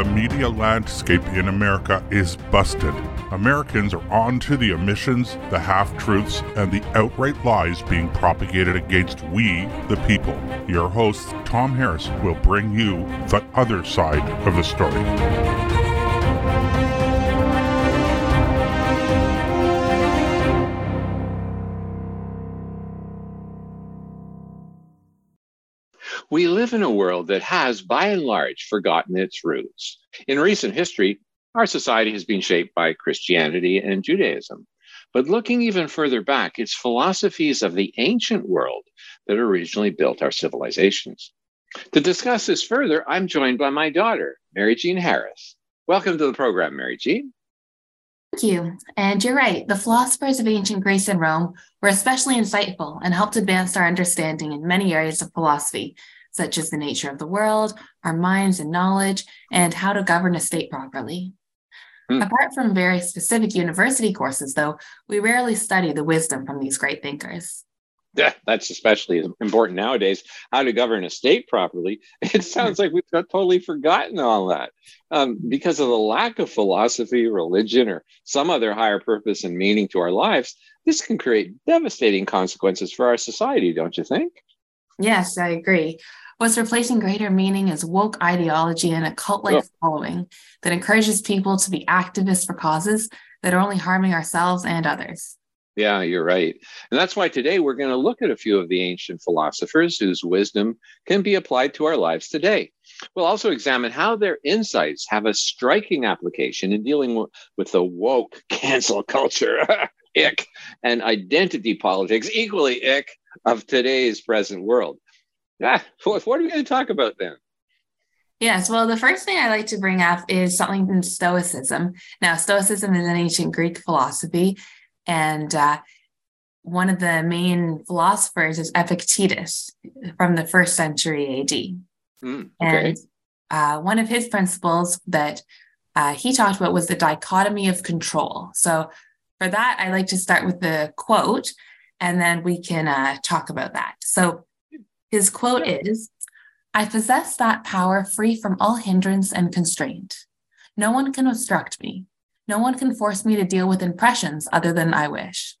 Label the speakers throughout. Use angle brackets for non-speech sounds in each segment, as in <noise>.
Speaker 1: The media landscape in America is busted. Americans are on to the omissions, the half truths, and the outright lies being propagated against we, the people. Your host, Tom Harris, will bring you the other side of the story.
Speaker 2: We live in a world that has, by and large, forgotten its roots. In recent history, our society has been shaped by Christianity and Judaism. But looking even further back, it's philosophies of the ancient world that originally built our civilizations. To discuss this further, I'm joined by my daughter, Mary Jean Harris. Welcome to the program, Mary Jean.
Speaker 3: Thank you. And you're right. The philosophers of ancient Greece and Rome were especially insightful and helped advance our understanding in many areas of philosophy, such as the nature of the world, our minds and knowledge, and how to govern a state properly. Hmm. Apart from very specific university courses, though, we rarely study the wisdom from these great thinkers.
Speaker 2: Yeah, that's especially important nowadays. How to govern a state properly. <laughs> It sounds like we've got totally forgotten all that um, because of the lack of philosophy, religion, or some other higher purpose and meaning to our lives. This can create devastating consequences for our society, don't you think?
Speaker 3: Yes, I agree. What's replacing greater meaning is woke ideology and a cult like following that encourages people to be activists for causes that are only harming ourselves and others.
Speaker 2: Yeah, you're right. And that's why today we're going to look at a few of the ancient philosophers whose wisdom can be applied to our lives today. We'll also examine how their insights have a striking application in dealing with the woke <laughs> cancel culture, <laughs> ick, and identity politics, equally ick, of today's present world. Yeah, what are we going to talk about then?
Speaker 3: Yes, well, the first thing I like to bring up is something from Stoicism. Now, Stoicism is an ancient Greek philosophy, and uh, one of the main philosophers is Epictetus from the first century AD. Mm, okay. And uh, one of his principles that uh, he talked about was the dichotomy of control. So, for that, I like to start with the quote and then we can uh, talk about that. So his quote is I possess that power free from all hindrance and constraint. No one can obstruct me. No one can force me to deal with impressions other than I wish.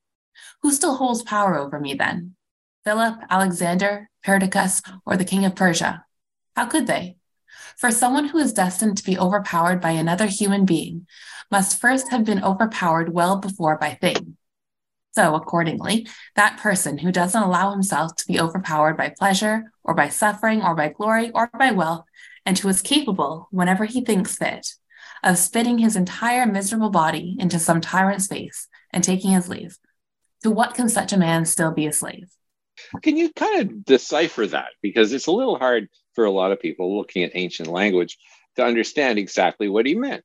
Speaker 3: Who still holds power over me then? Philip, Alexander, Perdiccas, or the king of Persia? How could they? For someone who is destined to be overpowered by another human being must first have been overpowered well before by things. So, accordingly, that person who doesn't allow himself to be overpowered by pleasure or by suffering or by glory or by wealth, and who is capable, whenever he thinks fit, of spitting his entire miserable body into some tyrant's face and taking his leave, to what can such a man still be a slave?
Speaker 2: Can you kind of decipher that? Because it's a little hard for a lot of people looking at ancient language to understand exactly what he meant.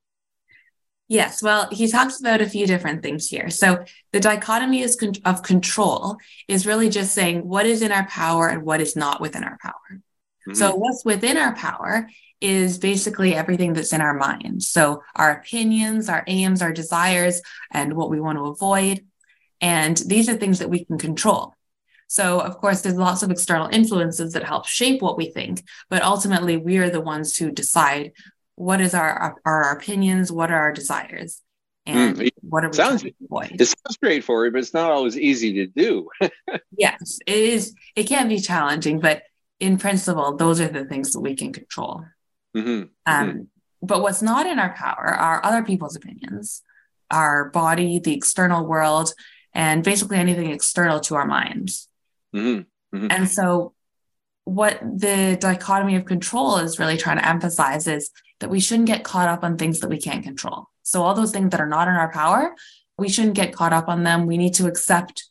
Speaker 3: Yes, well, he talks about a few different things here. So the dichotomy is con- of control is really just saying what is in our power and what is not within our power. Mm-hmm. So what's within our power is basically everything that's in our mind. So our opinions, our aims, our desires, and what we want to avoid. And these are things that we can control. So, of course, there's lots of external influences that help shape what we think, but ultimately, we are the ones who decide what is our our opinions? What are our desires? And mm, what are we
Speaker 2: sounds, trying to avoid? it sounds straightforward but it's not always easy to do. <laughs>
Speaker 3: Yes it is it can be challenging but in principle those are the things that we can control. Mm-hmm, um, mm-hmm. but what's not in our power are other people's opinions our body the external world and basically anything external to our minds. Mm-hmm, mm-hmm. and so what the dichotomy of control is really trying to emphasize is that we shouldn't get caught up on things that we can't control. So, all those things that are not in our power, we shouldn't get caught up on them. We need to accept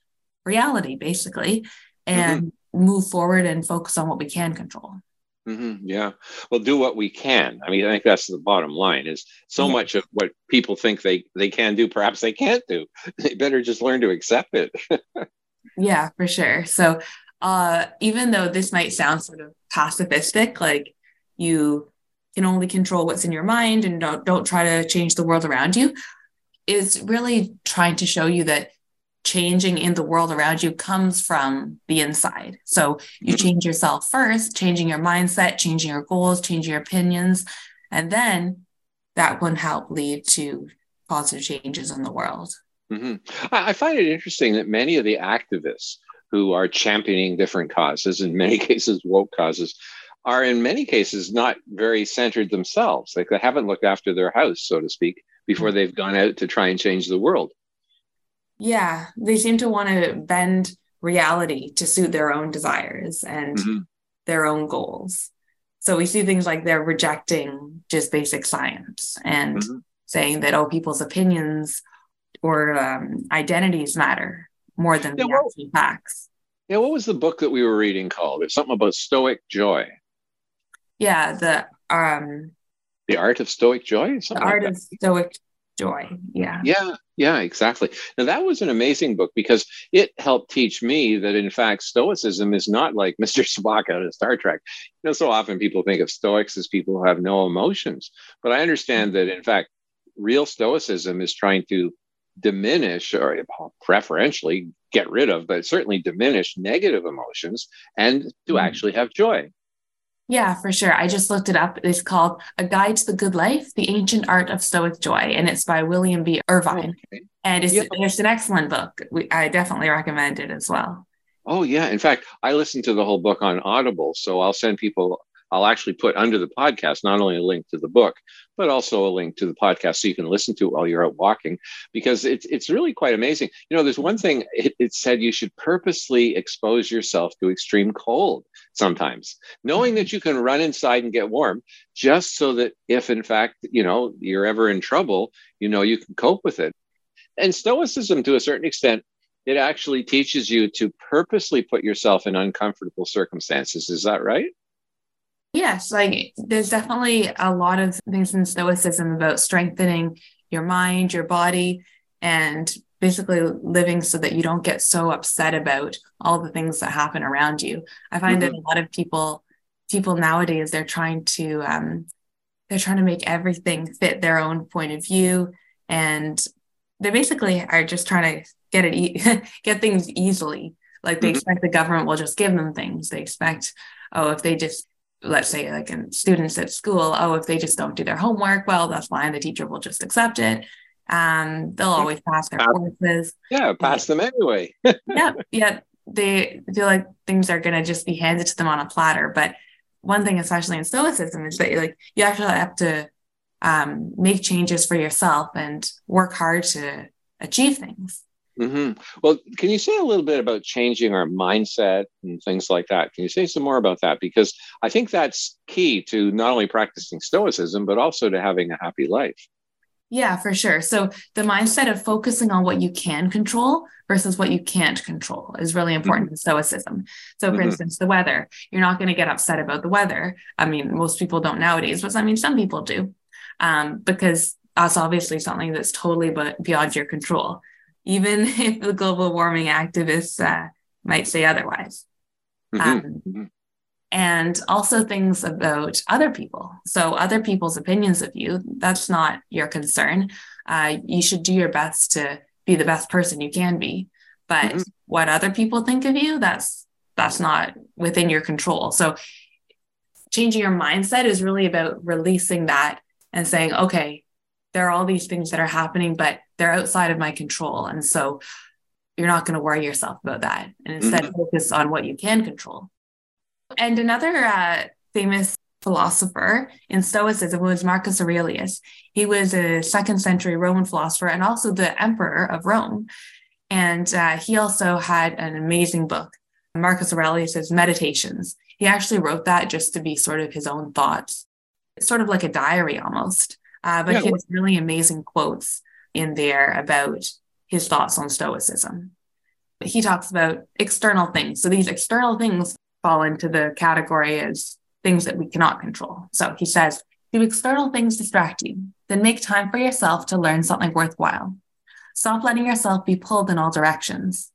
Speaker 3: reality, basically, and mm-hmm. move forward and focus on what we can control.
Speaker 2: Mm-hmm. Yeah. Well, do what we can. I mean, I think that's the bottom line is so yeah. much of what people think they, they can do, perhaps they can't do. <laughs> They better just learn to accept it. <laughs>
Speaker 3: yeah, for sure. So, uh, even though this might sound sort of pacifistic, like you can only control what's in your mind and don't don't try to change the world around you is really trying to show you that changing in the world around you comes from the inside. So you mm-hmm. change yourself first, changing your mindset, changing your goals, changing your opinions, and then that can help lead to positive changes in the world.
Speaker 2: Mm-hmm. I find it interesting that many of the activists who are championing different causes, in many <laughs> cases woke causes, are in many cases not very centered themselves. Like they haven't looked after their house, so to speak, before mm-hmm. they've gone out to try and change the world.
Speaker 3: Yeah, they seem to want to bend reality to suit their own desires and mm-hmm. their own goals. So we see things like they're rejecting just basic science and mm-hmm. saying that, oh, people's opinions or um, identities matter more than yeah, the well, actual facts.
Speaker 2: Yeah, what was the book that we were reading called? It's something about Stoic joy.
Speaker 3: Yeah, the um
Speaker 2: the art of Stoic joy.
Speaker 3: The art like of Stoic joy. Yeah.
Speaker 2: Yeah, yeah, exactly. Now that was an amazing book because it helped teach me that in fact Stoicism is not like <laughs> Mr. Spock out of Star Trek. You know, so often people think of Stoics as people who have no emotions, but I understand that in fact real Stoicism is trying to diminish or preferentially get rid of, but certainly diminish negative emotions and to mm. actually have joy.
Speaker 3: Yeah, for sure. I just looked it up. It's called A Guide to the Good Life, The Ancient Art of Stoic Joy, and it's by William B. Irvine. Okay. And it's, yeah. it's an excellent book. We, I definitely recommend it as well.
Speaker 2: Oh, yeah. In fact, I listened to the whole book on Audible. So I'll send people I'll actually put under the podcast not only a link to the book, but also a link to the podcast so you can listen to it while you're out walking because it's it's really quite amazing. You know, there's one thing it, it said you should purposely expose yourself to extreme cold sometimes, knowing that you can run inside and get warm, just so that if in fact you know you're ever in trouble, you know you can cope with it. And Stoicism, to a certain extent, it actually teaches you to purposely put yourself in uncomfortable circumstances. Is that right?
Speaker 3: Yes, like there's definitely a lot of things in Stoicism about strengthening your mind, your body, and basically living so that you don't get so upset about all the things that happen around you. I find mm-hmm. that a lot of people people nowadays they're trying to um, they're trying to make everything fit their own point of view and they basically are just trying to get it e- <laughs> get things easily like they mm-hmm. expect the government will just give them things they expect oh if they just let's say like in students at school oh if they just don't do their homework well that's fine. The teacher will just accept it. Um they'll always pass their courses.
Speaker 2: Yeah pass them anyway. <laughs>
Speaker 3: Yeah yeah they feel like things are going to just be handed to them on a platter. But one thing especially in stoicism is that like you actually have to um, make changes for yourself and work hard to achieve things
Speaker 2: Mm-hmm. Well, can you say a little bit about changing our mindset and things like that? Can you say some more about that? Because I think that's key to not only practicing Stoicism, but also to having a happy life.
Speaker 3: Yeah, for sure. So the mindset of focusing on what you can control versus what you can't control is really important mm-hmm. in Stoicism. So, for mm-hmm. instance, the weather, you're not going to get upset about the weather. I mean, most people don't nowadays, but I mean, some people do, um, because that's obviously something that's totally but beyond your control even <laughs> if the global warming activists uh, might say otherwise. Mm-hmm. Um, mm-hmm. and also things about other people. So, other people's opinions of you, that's not your concern. Uh, you should do your best to be the best person you can be. But mm-hmm. what other people think of you, that's that's not within your control. So changing your mindset is really about releasing that and saying, okay, there are all these things that are happening, but they're outside of my control. And so you're not going to worry yourself about that and instead mm-hmm. focus on what you can control. And another uh, famous philosopher in Stoicism was Marcus Aurelius. He was a second century Roman philosopher and also the emperor of Rome. And uh, he also had an amazing book, Marcus Aurelius's Meditations. He actually wrote that just to be sort of his own thoughts, sort of like a diary almost. Uh, but yeah. he has really amazing quotes in there about his thoughts on Stoicism. He talks about external things. So these external things fall into the category as things that we cannot control. So he says, do external things distract you? Then make time for yourself to learn something worthwhile. Stop letting yourself be pulled in all directions.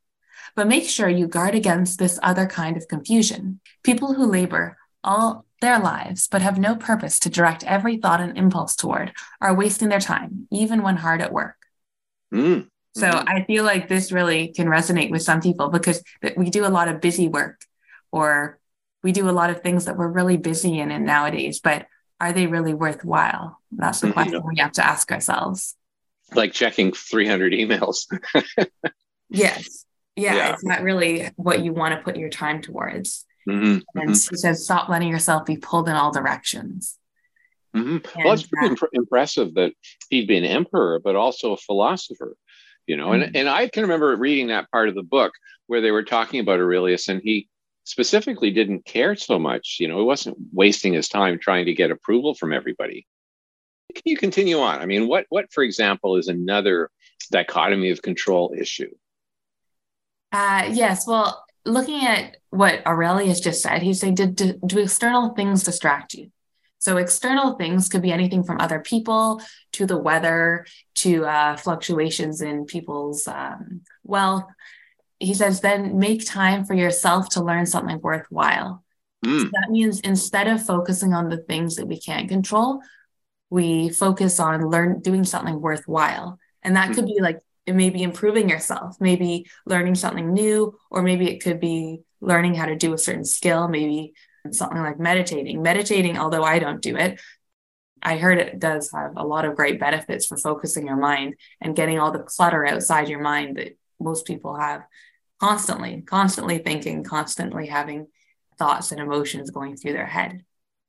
Speaker 3: But make sure you guard against this other kind of confusion. People who labor all their lives but have no purpose to direct every thought and impulse toward are wasting their time, even when hard at work. Mm. So mm-hmm. I feel like this really can resonate with some people because we do a lot of busy work or we do a lot of things that we're really busy in, in nowadays, but are they really worthwhile? That's the mm-hmm. question we have to ask ourselves.
Speaker 2: Like checking 300 emails. <laughs>
Speaker 3: yes. Yeah, yeah, It's not really what you want to put your time towards. Mm-hmm. And mm-hmm. he says, stop letting yourself be pulled in all directions.
Speaker 2: Mm-hmm. well, it's pretty imp- impressive that he'd be an emperor, but also a philosopher, you know. Mm-hmm. And, and I can remember reading that part of the book where they were talking about Aurelius, and he specifically didn't care so much. You know, he wasn't wasting his time trying to get approval from everybody. Can you continue on? I mean, what what, for example, is another dichotomy of control issue?
Speaker 3: Uh, yes. Well, looking at what Aurelius just said, he's saying, did do, do external things distract you? So external things could be anything from other people to the weather to uh, fluctuations in people's um, wealth he says, then make time for yourself to learn something worthwhile. Mm. So that means instead of focusing on the things that we can't control, we focus on learn doing something worthwhile. And that mm. could be like it may be improving yourself, maybe learning something new, or maybe it could be learning how to do a certain skill, maybe something like meditating. Meditating, although I don't do it, I heard it does have a lot of great benefits for focusing your mind and getting all the clutter outside your mind that most people have constantly, constantly thinking, constantly having thoughts and emotions going through their head.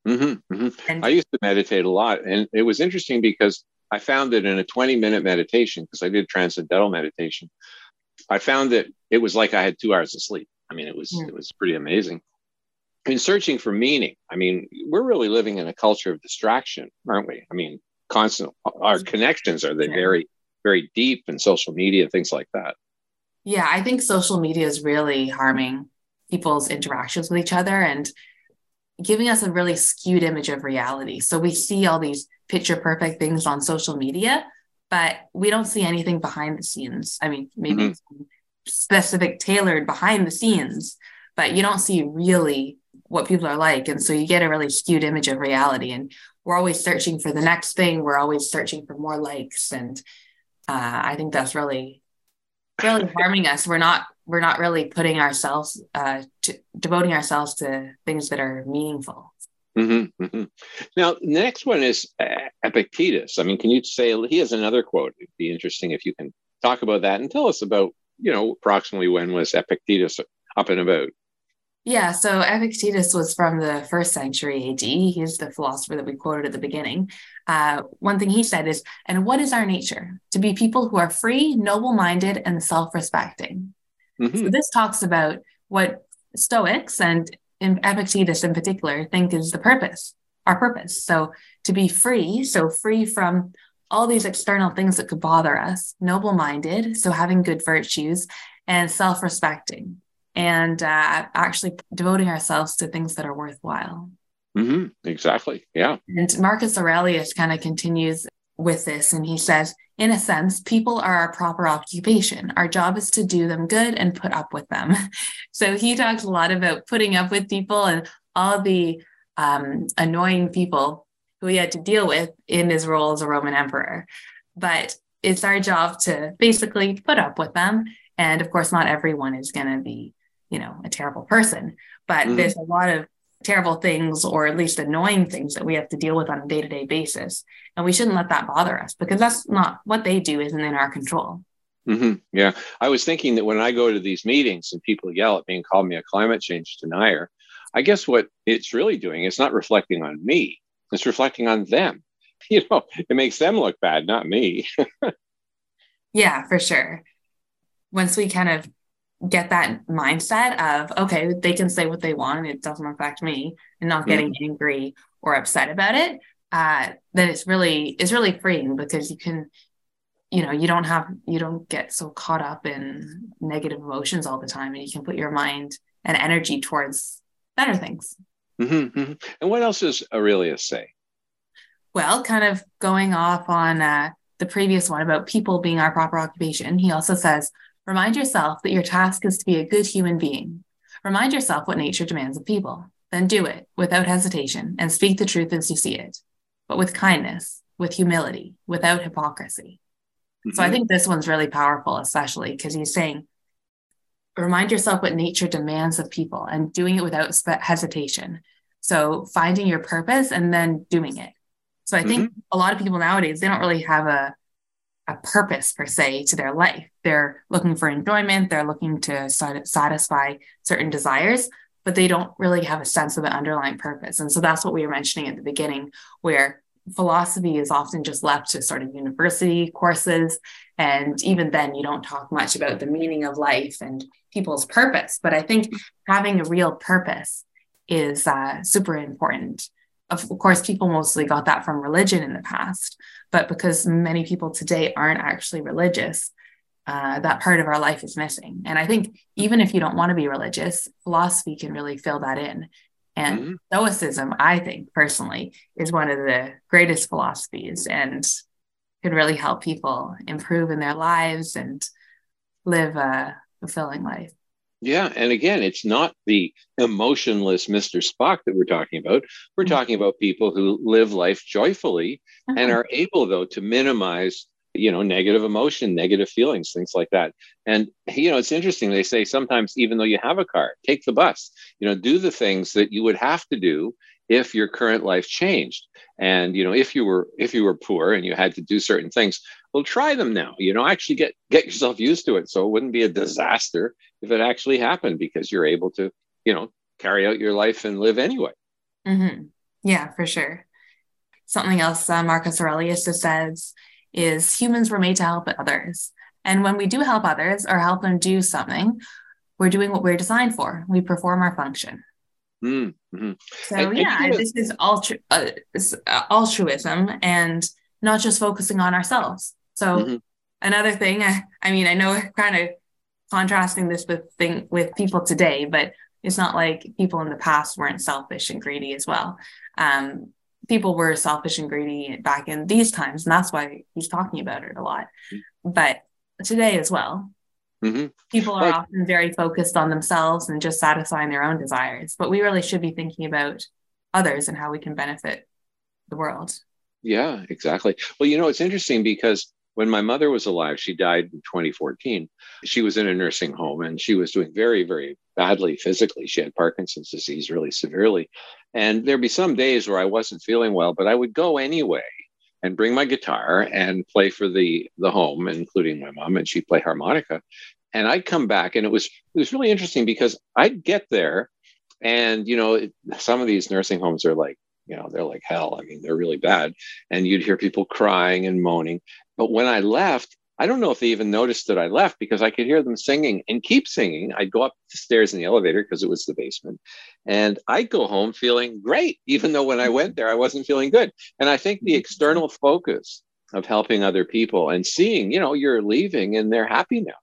Speaker 2: Mm-hmm, mm-hmm. And, I used to meditate a lot. And it was interesting because I found that in a 20 minute meditation, because I did transcendental meditation, I found that it was like I had two hours of sleep. I mean, it was mm. it was pretty amazing. In searching for meaning, I mean, we're really living in a culture of distraction, aren't we? I mean, constant our connections are they very, very deep in social media, things like that.
Speaker 3: Yeah, I think social media is really harming people's interactions with each other and giving us a really skewed image of reality. So we see all these picture perfect things on social media, but we don't see anything behind the scenes. I mean, maybe mm-hmm. specific tailored behind the scenes, but you don't see really what people are like. And so you get a really skewed image of reality. And we're always searching for the next thing. We're always searching for more likes. And uh, I think that's really really harming us. We're not we're not really putting ourselves uh, to devoting ourselves to things that are meaningful.
Speaker 2: Mm-hmm, mm-hmm. Now, the next one is uh, Epictetus. I mean, can you say he has another quote? It'd be interesting if you can talk about that and tell us about, you know, approximately when was Epictetus up and about?
Speaker 3: Yeah, so Epictetus was from the first century AD. He's the philosopher that we quoted at the beginning. Uh, one thing he said is, and what is our nature? To be people who are free, noble minded, and self respecting. Mm-hmm. So this talks about what Stoics and Epictetus in particular think is the purpose, our purpose. So to be free, so free from all these external things that could bother us, noble minded, so having good virtues, and self respecting and uh, actually devoting ourselves to things that are worthwhile.
Speaker 2: Mm-hmm. Exactly. Yeah.
Speaker 3: And Marcus Aurelius kind of continues with this, and he says, in a sense, people are our proper occupation. Our job is to do them good and put up with them. <laughs> So he talks a lot about putting up with people and all the um, annoying people who he had to deal with in his role as a Roman emperor. But it's our job to basically put up with them. And of course, not everyone is going to be you know a terrible person but mm-hmm. there's a lot of terrible things or at least annoying things that we have to deal with on a day-to-day basis and we shouldn't let that bother us because that's not what they do isn't in our control.
Speaker 2: Mm-hmm. yeah. I was thinking that when i go to these meetings and people yell at me and call me a climate change denier i guess what it's really doing is not reflecting on me. It's reflecting on them. <laughs> You know it makes them look bad not me. <laughs>
Speaker 3: Yeah for sure. Once we kind of get that mindset of okay they can say what they want and it doesn't affect me and not getting mm-hmm. angry or upset about it uh then it's really it's really freeing because you can you know you don't have you don't get so caught up in negative emotions all the time and you can put your mind and energy towards better things
Speaker 2: mm-hmm, mm-hmm. and what else does aurelius say
Speaker 3: well kind of going off on uh, the previous one about people being our proper occupation he also says Remind yourself that your task is to be a good human being. Remind yourself what nature demands of people. Then do it without hesitation and speak the truth as you see it, but with kindness, with humility, without hypocrisy. Mm-hmm. So I mm-hmm. think this one's really powerful, especially because he's saying, remind yourself what nature demands of people and doing it without hesitation. So finding your purpose and then doing it. So I think mm-hmm. a lot of people nowadays, they don't really have a, a purpose per se to their life. They're looking for enjoyment, they're looking to satisfy certain desires, but they don't really have a sense of the underlying purpose. And so that's what we were mentioning at the beginning, where philosophy is often just left to sort of university courses. And even then, you don't talk much about the meaning of life and people's purpose. But I think having a real purpose is uh, super important. Of course, people mostly got that from religion in the past, but because many people today aren't actually religious, uh, that part of our life is missing. And I think even if you don't want to be religious, philosophy can really fill that in. And mm-hmm. Stoicism, I think personally, is one of the greatest philosophies and can really help people improve in their lives and live a fulfilling life.
Speaker 2: Yeah. And again, it's not the emotionless Mr. Spock that we're talking about. We're mm-hmm. talking about people who live life joyfully uh-huh. and are able, though, to minimize you know negative emotion negative feelings things like that. And you know it's interesting they say sometimes even though you have a car take the bus you know do the things that you would have to do if your current life changed. And you know if you were if you were poor and you had to do certain things well try them now you know actually get get yourself used to it. So it wouldn't be a disaster if it actually happened because you're able to you know carry out your life and live anyway.
Speaker 3: Mm-hmm. yeah for sure. Something else uh, marcus aurelius says is humans were made to help others. And when we do help others or help them do something, we're doing what we're designed for. We perform our function. Mm-hmm. So and, yeah, and this is altru- uh, uh, altruism and not just focusing on ourselves. So mm-hmm. another thing, I, I mean, I know kind of contrasting this with thing with people today, but it's not like people in the past weren't selfish and greedy as well. Um, people were selfish and greedy back in these times, and that's why he's talking about it a lot. But today as well, mm-hmm. people are often very focused on themselves and just satisfying their own desires. But we really should be thinking about others and how we can benefit the world.
Speaker 2: Yeah, exactly. Well, you know, it's interesting because when my mother was alive, she died in 2014. She was in a nursing home and she was doing very, very badly physically. She had Parkinson's disease really severely. And there'd be some days where I wasn't feeling well, but I would go anyway and bring my guitar and play for the the home, including my mom, and she'd play harmonica. And I'd come back, and it was it was really interesting because I'd get there, and you know, it, some of these nursing homes are like you know they're like hell i mean they're really bad and you'd hear people crying and moaning but when i left I don't know if they even noticed that I left because I could hear them singing and keep singing. I'd go up the stairs in the elevator because it was the basement. And I'd go home feeling great, even though when I went there, I wasn't feeling good. And I think the external focus of helping other people and seeing, you know, you're leaving and they're happy now.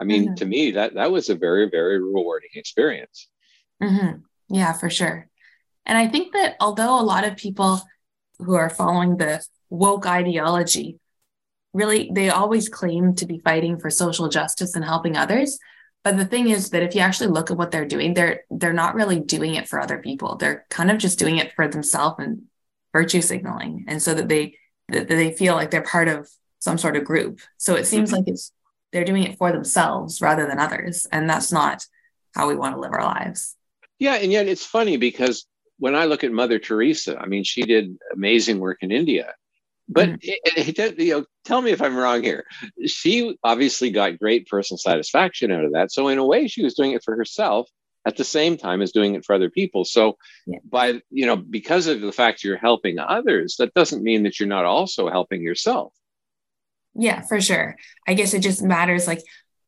Speaker 2: I mean, mm-hmm. to me, that that was a very, very rewarding experience.
Speaker 3: Mm-hmm. Yeah, for sure. And I think that although a lot of people who are following the woke ideology really they always claim to be fighting for social justice and helping others. But the thing is that if you actually look at what they're doing they're they're not really doing it for other people. They're kind of just doing it for themselves and virtue signaling. And so that they that they feel like they're part of some sort of group. So it seems mm-hmm. like it's they're doing it for themselves rather than others. And that's not how we want to live our lives.
Speaker 2: Yeah and yet it's funny because when i look at mother teresa i mean she did amazing work in india but mm. it, you know, tell me if I'm wrong here. She obviously got great personal satisfaction out of that. So in a way, she was doing it for herself at the same time as doing it for other people. So yeah. by you know, because of the fact you're helping others, that doesn't mean that you're not also helping yourself.
Speaker 3: Yeah, for sure. I guess it just matters like,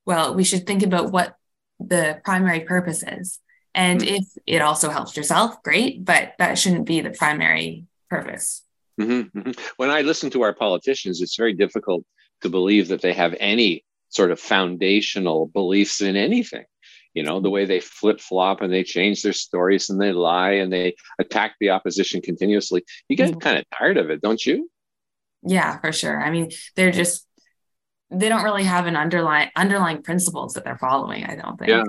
Speaker 3: well, we should think about what the primary purpose is. And mm-hmm. if it also helps yourself, great, but that shouldn't be the primary purpose.
Speaker 2: Mm-hmm, mm-hmm. When I listen to our politicians, it's very difficult to believe that they have any sort of foundational beliefs in anything. You know, the way they flip flop and they change their stories and they lie and they attack the opposition continuously. You get mm-hmm. kind of tired of it, don't you?
Speaker 3: Yeah, for sure. I mean, they're just they don't really have an underlying underlying principles that they're following, I don't think.
Speaker 2: Yeah.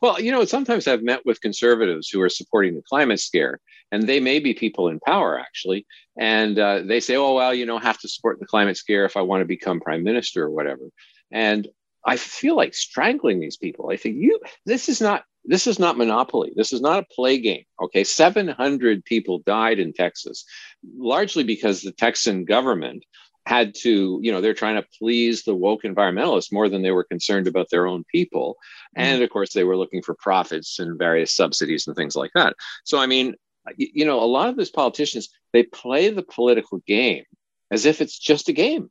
Speaker 2: Well, you know, sometimes I've met with conservatives who are supporting the climate scare, and they may be people in power actually, and uh, they say, "Oh, well, you know, have to support the climate scare if I want to become prime minister or whatever." And I feel like strangling these people. I think you this is not this is not monopoly. This is not a play game. Okay, 700 people died in Texas, largely because the Texan government had to, you know, they're trying to please the woke environmentalists more than they were concerned about their own people. Mm-hmm. And of course, they were looking for profits and various subsidies and things like that. So, I mean, you know, a lot of these politicians, they play the political game as if it's just a game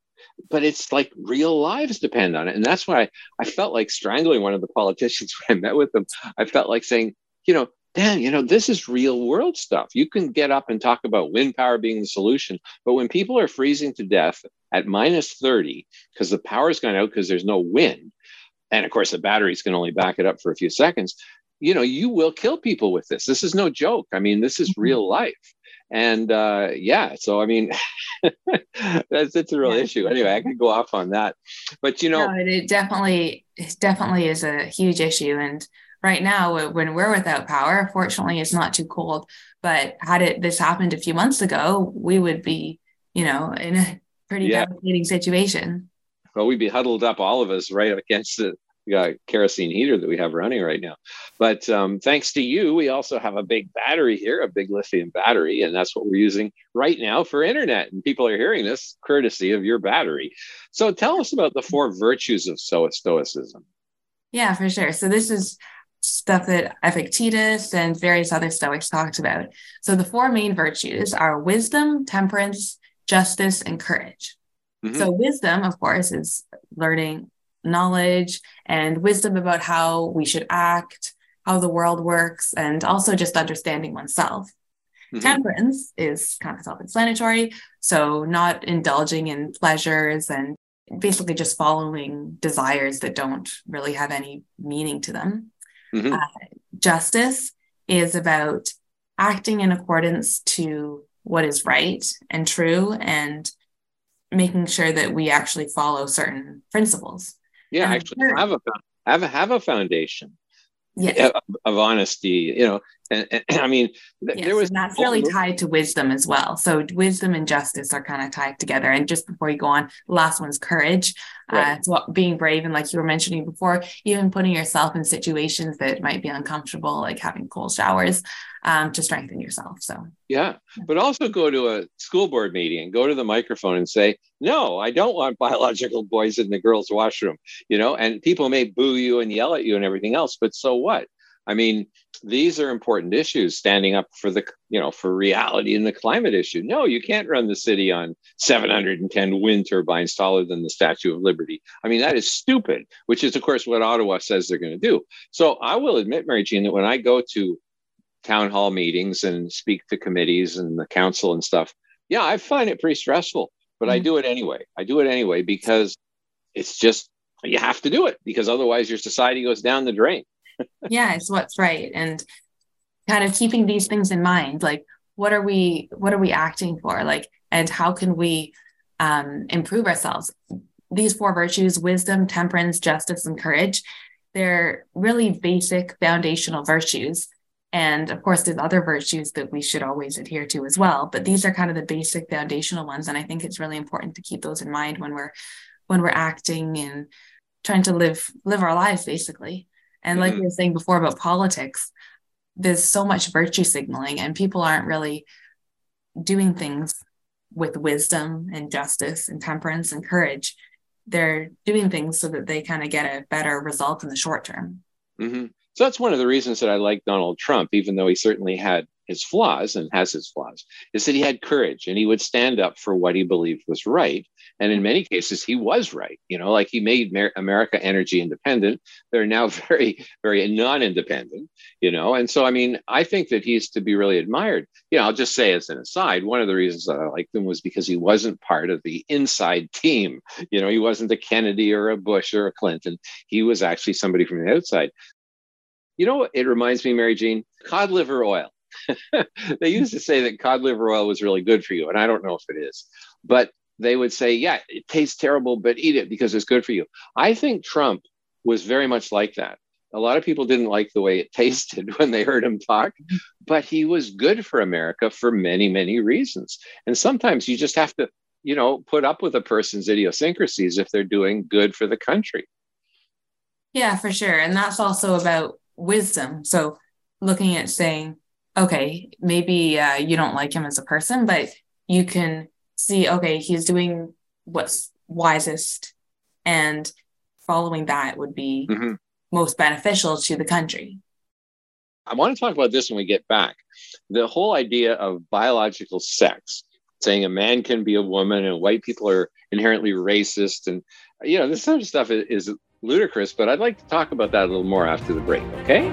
Speaker 2: but it's like real lives depend on it. And that's why I felt like strangling one of the politicians <laughs> when I met with them. I felt like saying, you know, Dan, you know, this is real world stuff. You can get up and talk about wind power being the solution, but when people are freezing to death at minus 30 because the power's gone out because there's no wind, and of course the batteries can only back it up for a few seconds, you know, you will kill people with this. This is no joke. I mean, this is mm-hmm. real life and uh, yeah so i mean <laughs> that's it's a real yeah. issue anyway i could go off on that but you know
Speaker 3: no, it definitely it definitely is a huge issue and right now when we're without power fortunately it's not too cold but had it this happened a few months ago we would be you know in a pretty yeah. devastating situation
Speaker 2: well we'd be huddled up all of us right against the got kerosene heater that we have running right now. But um, thanks to you, we also have a big battery here, a big lithium battery, and that's what we're using right now for internet. And people are hearing this courtesy of your battery. So tell us about the four virtues of stoicism.
Speaker 3: Yeah, for sure. So this is stuff that Epictetus and various other Stoics talked about. So the four main virtues are wisdom, temperance, justice, and courage. Mm-hmm. So wisdom, of course, is learning knowledge and wisdom about how we should act, how the world works, and also just understanding oneself. Mm-hmm. Temperance is kind of self explanatory. So, not indulging in pleasures and basically just following desires that don't really have any meaning to them. Mm-hmm. Uh, justice is about acting in accordance to what is right and true and making sure that we actually follow certain principles.
Speaker 2: Yeah, actually have a have a have a foundation yes. of, of honesty. You know, and, and <clears throat> I mean,
Speaker 3: th- yes, there was that's really tied to wisdom as well. So wisdom and justice are kind of tied together. And just before you go on, the last one's courage. Right. Uh, so being brave, and like you were mentioning before, even putting yourself in situations that might be uncomfortable, like having cold showers, um, to strengthen yourself. So
Speaker 2: yeah. yeah, but also go to a school board meeting, go to the microphone and say, "No, I don't want <laughs> biological boys in the girls' washroom." You know, and people may boo you and yell at you and everything else, but so what? I mean, these are important issues standing up for the, you know, for reality in the climate issue. No, you can't run the city on 710 wind turbines taller than the Statue of Liberty. I mean, that is stupid, which is, of course, what Ottawa says they're going to do. So I will admit, Mary Jean, that when I go to town hall meetings and speak to committees and the council and stuff, yeah, I find it pretty stressful, but mm-hmm. I do it anyway. I do it anyway because it's just, you have to do it because otherwise your society goes down the drain
Speaker 3: yeah, it's what's right. And kind of keeping these things in mind, like what are we what are we acting for? Like, and how can we um, improve ourselves? These four virtues, wisdom, temperance, justice, and courage, they're really basic foundational virtues. And of course, there's other virtues that we should always adhere to as well. But these are kind of the basic foundational ones. And I think it's really important to keep those in mind when we're when we're acting and trying to live live our lives basically. And like mm-hmm. we were saying before about politics, there's so much virtue signaling, and people aren't really doing things with wisdom and justice and temperance and courage. They're doing things so that they kind of get a better result in the short term.
Speaker 2: Mm-hmm. So that's one of the reasons that I like Donald Trump, even though he certainly had his flaws and has his flaws, is that he had courage and he would stand up for what he believed was right. And in many cases, he was right. You know, like he made America energy independent. They're now <laughs> very, very non independent, you know. And so, I mean, I think that he's to be really admired. You know, I'll just say as an aside, one of the reasons that I liked him was because he wasn't part of the inside team. You know, he wasn't a Kennedy or a Bush or a Clinton. He was actually somebody from the outside. You know, it reminds me, Mary Jean, cod liver oil. <laughs> they used to say that cod liver oil was really good for you, and I don't know if it is, but they would say, yeah, it tastes terrible, but eat it because it's good for you. I think Trump was very much like that. A lot of people didn't like the way it <laughs> tasted when they heard him talk, but he was good for America for many, many reasons. And sometimes you just have to, you know, put up with a person's idiosyncrasies if they're doing good for the country.
Speaker 3: Yeah, for sure. And that's also about wisdom. So looking at saying, okay, maybe uh, you don't like him as a person, but you can see, okay, he's doing what's wisest and following that would be mm-hmm. most beneficial to the country.
Speaker 2: I want to talk about this when we get back. The whole idea of biological sex, saying a man can be a woman and white people are inherently racist. And, you know, this sort of stuff is, is ludicrous, but I'd like to talk about that a little more after the break, okay?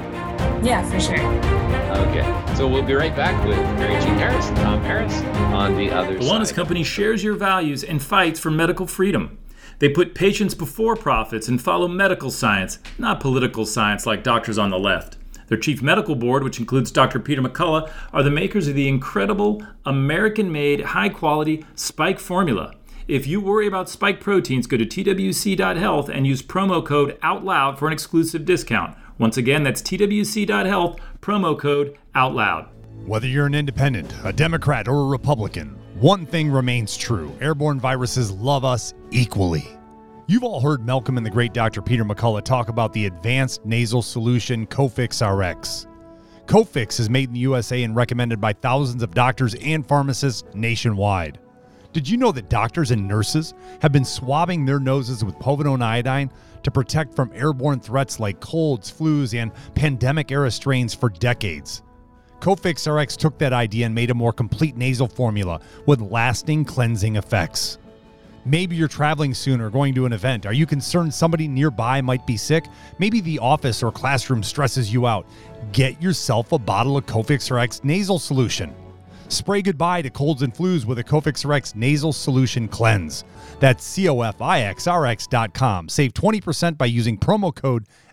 Speaker 3: Yeah, for sure.
Speaker 2: Okay, so we'll be right back with Mary Jean Harris and Tom Harris on the other
Speaker 4: the
Speaker 2: side.
Speaker 4: Wellness Company shares your values and fights for medical freedom. They put patients before profits and follow medical science, not political science like doctors on the left. Their chief medical board, which includes Dr. Peter McCullough, are the makers of the incredible American made, high quality Spike formula. If you worry about spike proteins, go to twc.health and use promo code OUTLOUD for an exclusive discount. Once again, that's twc.health, promo code OUTLOUD.
Speaker 5: Whether you're an independent, a Democrat, or a Republican, one thing remains true airborne viruses love us equally. You've all heard Malcolm and the great Dr. Peter McCullough talk about the advanced nasal solution Cofix RX. Cofix is made in the USA and recommended by thousands of doctors and pharmacists nationwide. Did you know that doctors and nurses have been swabbing their noses with povidone iodine to protect from airborne threats like colds, flus, and pandemic era strains for decades? Cofix RX took that idea and made a more complete nasal formula with lasting cleansing effects. Maybe you're traveling soon or going to an event. Are you concerned somebody nearby might be sick? Maybe the office or classroom stresses you out. Get yourself a bottle of Cofix RX nasal solution. Spray goodbye to colds and flus with a Cofix RX nasal solution cleanse. That's COFIXRX.com. Save 20% by using promo code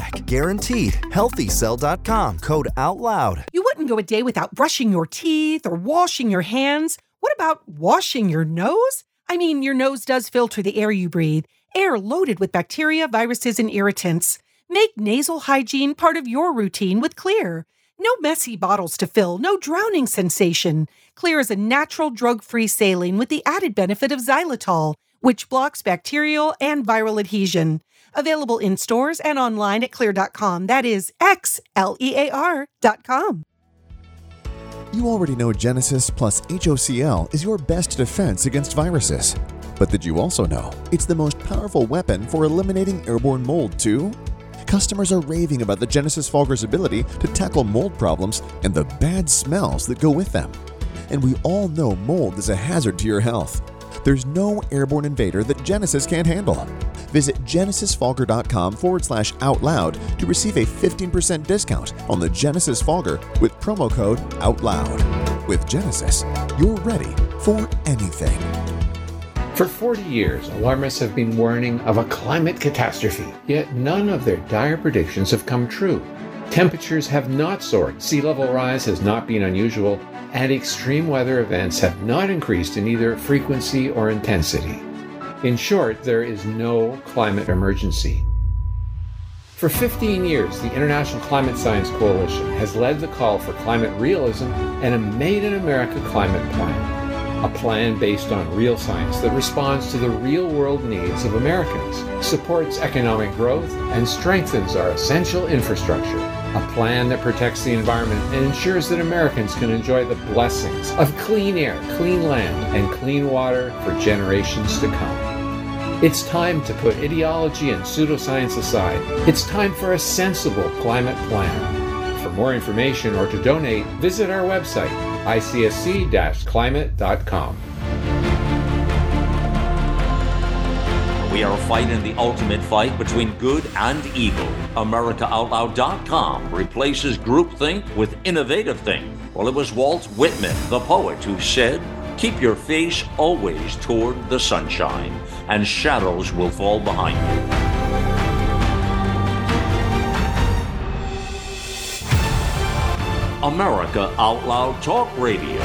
Speaker 6: back. Guaranteed. HealthyCell.com. Code OUTLOUD.
Speaker 7: You wouldn't go a day without brushing your teeth or washing your hands. What about washing your nose? I mean, your nose does filter the air you breathe, air loaded with bacteria, viruses, and irritants. Make nasal hygiene part of your routine with Xlear. No messy bottles to fill, no drowning sensation. Xlear is a natural drug free saline with the added benefit of xylitol, which blocks bacterial and viral adhesion. Available in stores and online at xlear.com. That is X L E A R.com.
Speaker 8: You already know Genesis plus HOCl is your best defense against viruses. But did you also know it's the most powerful weapon for eliminating airborne mold, too? Customers are raving about the Genesis Fogger's ability to tackle mold problems and the bad smells that go with them. And we all know mold is a hazard to your health. There's no airborne invader that Genesis can't handle. Visit genesisfogger.com forward slash out loud to receive a 15% discount on the Genesis Fogger with promo code OUTLOUD. With Genesis, you're ready for anything.
Speaker 9: For 40 years, alarmists have been warning of a climate catastrophe, yet none of their dire predictions have come true. Temperatures have not soared, sea level rise has not been unusual, and extreme weather events have not increased in either frequency or intensity. In short, there is no climate emergency. For 15 years, the International Climate Science Coalition has led the call for climate realism and a Made in America climate plan. A plan based on real science that responds to the real world needs of Americans, supports economic growth, and strengthens our essential infrastructure. A plan that protects the environment and ensures that Americans can enjoy the blessings of clean air, clean land, and clean water for generations to come. It's time to put ideology and pseudoscience aside. It's time for a sensible climate plan. For more information or to donate, visit our website, icsc
Speaker 10: We are fighting the ultimate fight between good and evil. AmericaOutloud.com replaces groupthink with innovative think. Well, it was Walt Whitman, the poet, who said, Keep your face always toward the sunshine, and shadows will fall behind you. America Out Loud Talk Radio.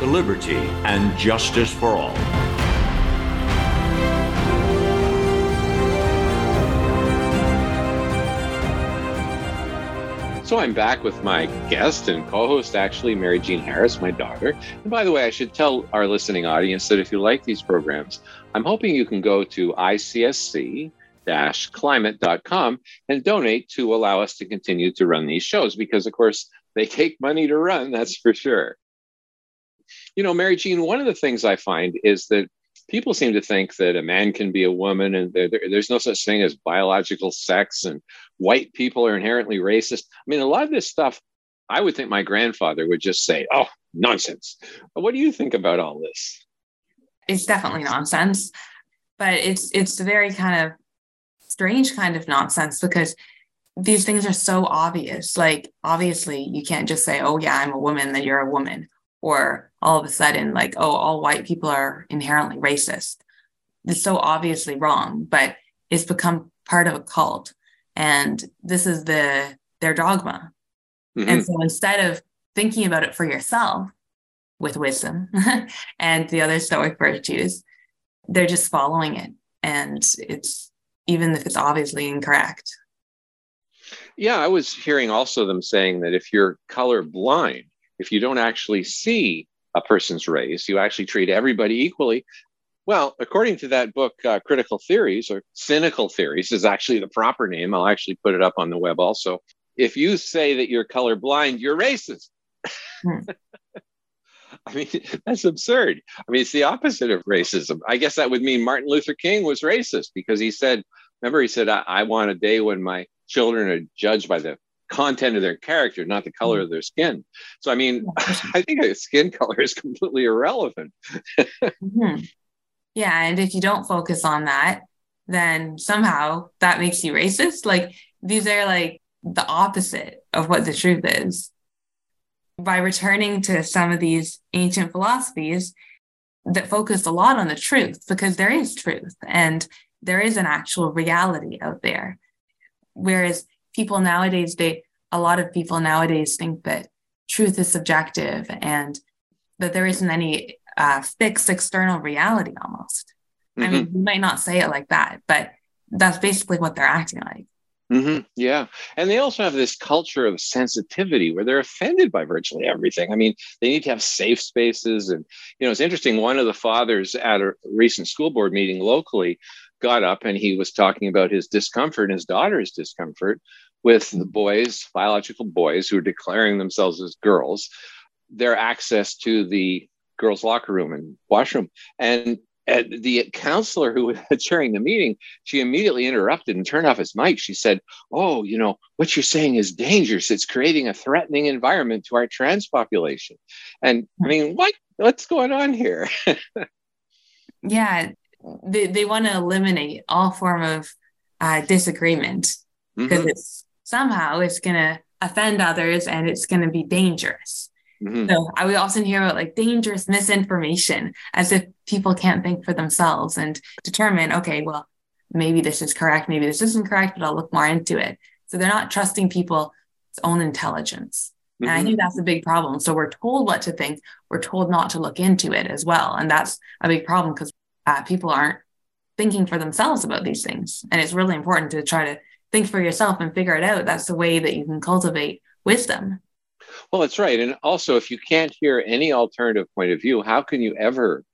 Speaker 10: Liberty and justice for all.
Speaker 2: So I'm back with my guest and co-host, actually, Mary Jean Harris, my daughter. And by the way, I should tell our listening audience that if you like these programs, I'm hoping you can go to icsc-climate.com and donate to allow us to continue to run these shows because, of course, they take money to run. That's for sure. You know, Mary Jean, one of the things I find is that people seem to think that a man can be a woman and there, there's no such thing as biological sex and white people are inherently racist. I mean, a lot of this stuff, I would think my grandfather would just say, oh, nonsense. What do you think about all this?
Speaker 3: It's definitely nonsense, but it's it's a very kind of strange kind of nonsense because these things are so obvious. Like obviously you can't just say, "Oh yeah, I'm a woman," then you're a woman, or all of a sudden like, "Oh, all white people are inherently racist." It's so obviously wrong, but it's become part of a cult and this is the their dogma mm-hmm. and so instead of thinking about it for yourself with wisdom <laughs> and the other stoic virtues they're just following it and it's even if it's obviously incorrect
Speaker 2: yeah i was hearing also them saying that if you're color blind if you don't actually see a person's race you actually treat everybody equally well, according to that book, uh, Critical Theories or Cynical Theories is actually the proper name. I'll actually put it up on the web also. If you say that you're colorblind, you're racist. Hmm. <laughs> I mean, that's absurd. I mean, it's the opposite of racism. I guess that would mean Martin Luther King was racist because he said, remember, he said, I, I want a day when my children are judged by the content of their character, not the color hmm. of their skin. So, I mean, <laughs> I think skin color is completely irrelevant. <laughs>
Speaker 3: mm-hmm. Yeah. And if you don't focus on that, then somehow that makes you racist. Like these are like the opposite of what the truth is. By returning to some of these ancient philosophies that focus a lot on the truth, because there is truth and there is an actual reality out there. Whereas people nowadays, they, a lot of people nowadays think that truth is subjective and that there isn't any uh, fixed external reality almost. Mm-hmm. I mean, mm-hmm. you might not say it like that, but that's basically what they're acting like.
Speaker 2: Mm-hmm. Yeah. And they also have this culture of sensitivity where they're offended by virtually everything. I mean, they need to have safe spaces. And, you know, it's interesting. One of the fathers at a recent school board meeting locally got up and he was talking about his discomfort and his daughter's discomfort with the boys, biological boys who are declaring themselves as girls, their access to the girls' locker room and washroom. And the counselor who <laughs> was chairing the meeting, she immediately interrupted and turned off his mic. She said, Oh, you know, what you're saying is dangerous. It's creating a threatening environment to our trans population. And I mean, what what's going on here? <laughs>
Speaker 3: yeah, they, they want to eliminate all form of uh, disagreement because mm-hmm. it's somehow it's going to offend others and it's going to be dangerous. Mm-hmm. So I would often hear about like dangerous misinformation as if people can't think for themselves and determine, okay, well, maybe this is correct, maybe this isn't correct, but I'll look more into it. So they're not trusting people's own intelligence. Mm-hmm. And I think mm-hmm. that's a big problem. So we're told what to think, we're told not to look into it as well. And that's a big problem because uh, people aren't thinking for themselves about these things. And it's really important to try to think for yourself and figure it out. That's the way that you can cultivate wisdom.
Speaker 2: Well, that's right. And also, if you can't hear any alternative point of view, how can you ever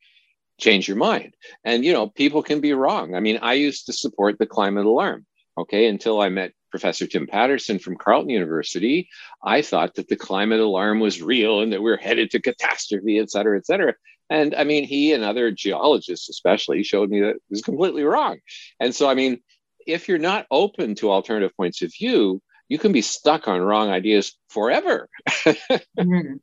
Speaker 2: change your mind? And, you know, people can be wrong. I mean, I used to support the climate alarm, okay, until I met Professor Tim Patterson from Carleton University. I thought that the climate alarm was real and that we are headed to catastrophe, et cetera, et cetera. And I mean, he and other geologists, especially, showed me that it was completely wrong. And so, I mean, if you're not open to alternative points of view, you can be stuck on wrong ideas forever. <laughs>
Speaker 3: mm-hmm.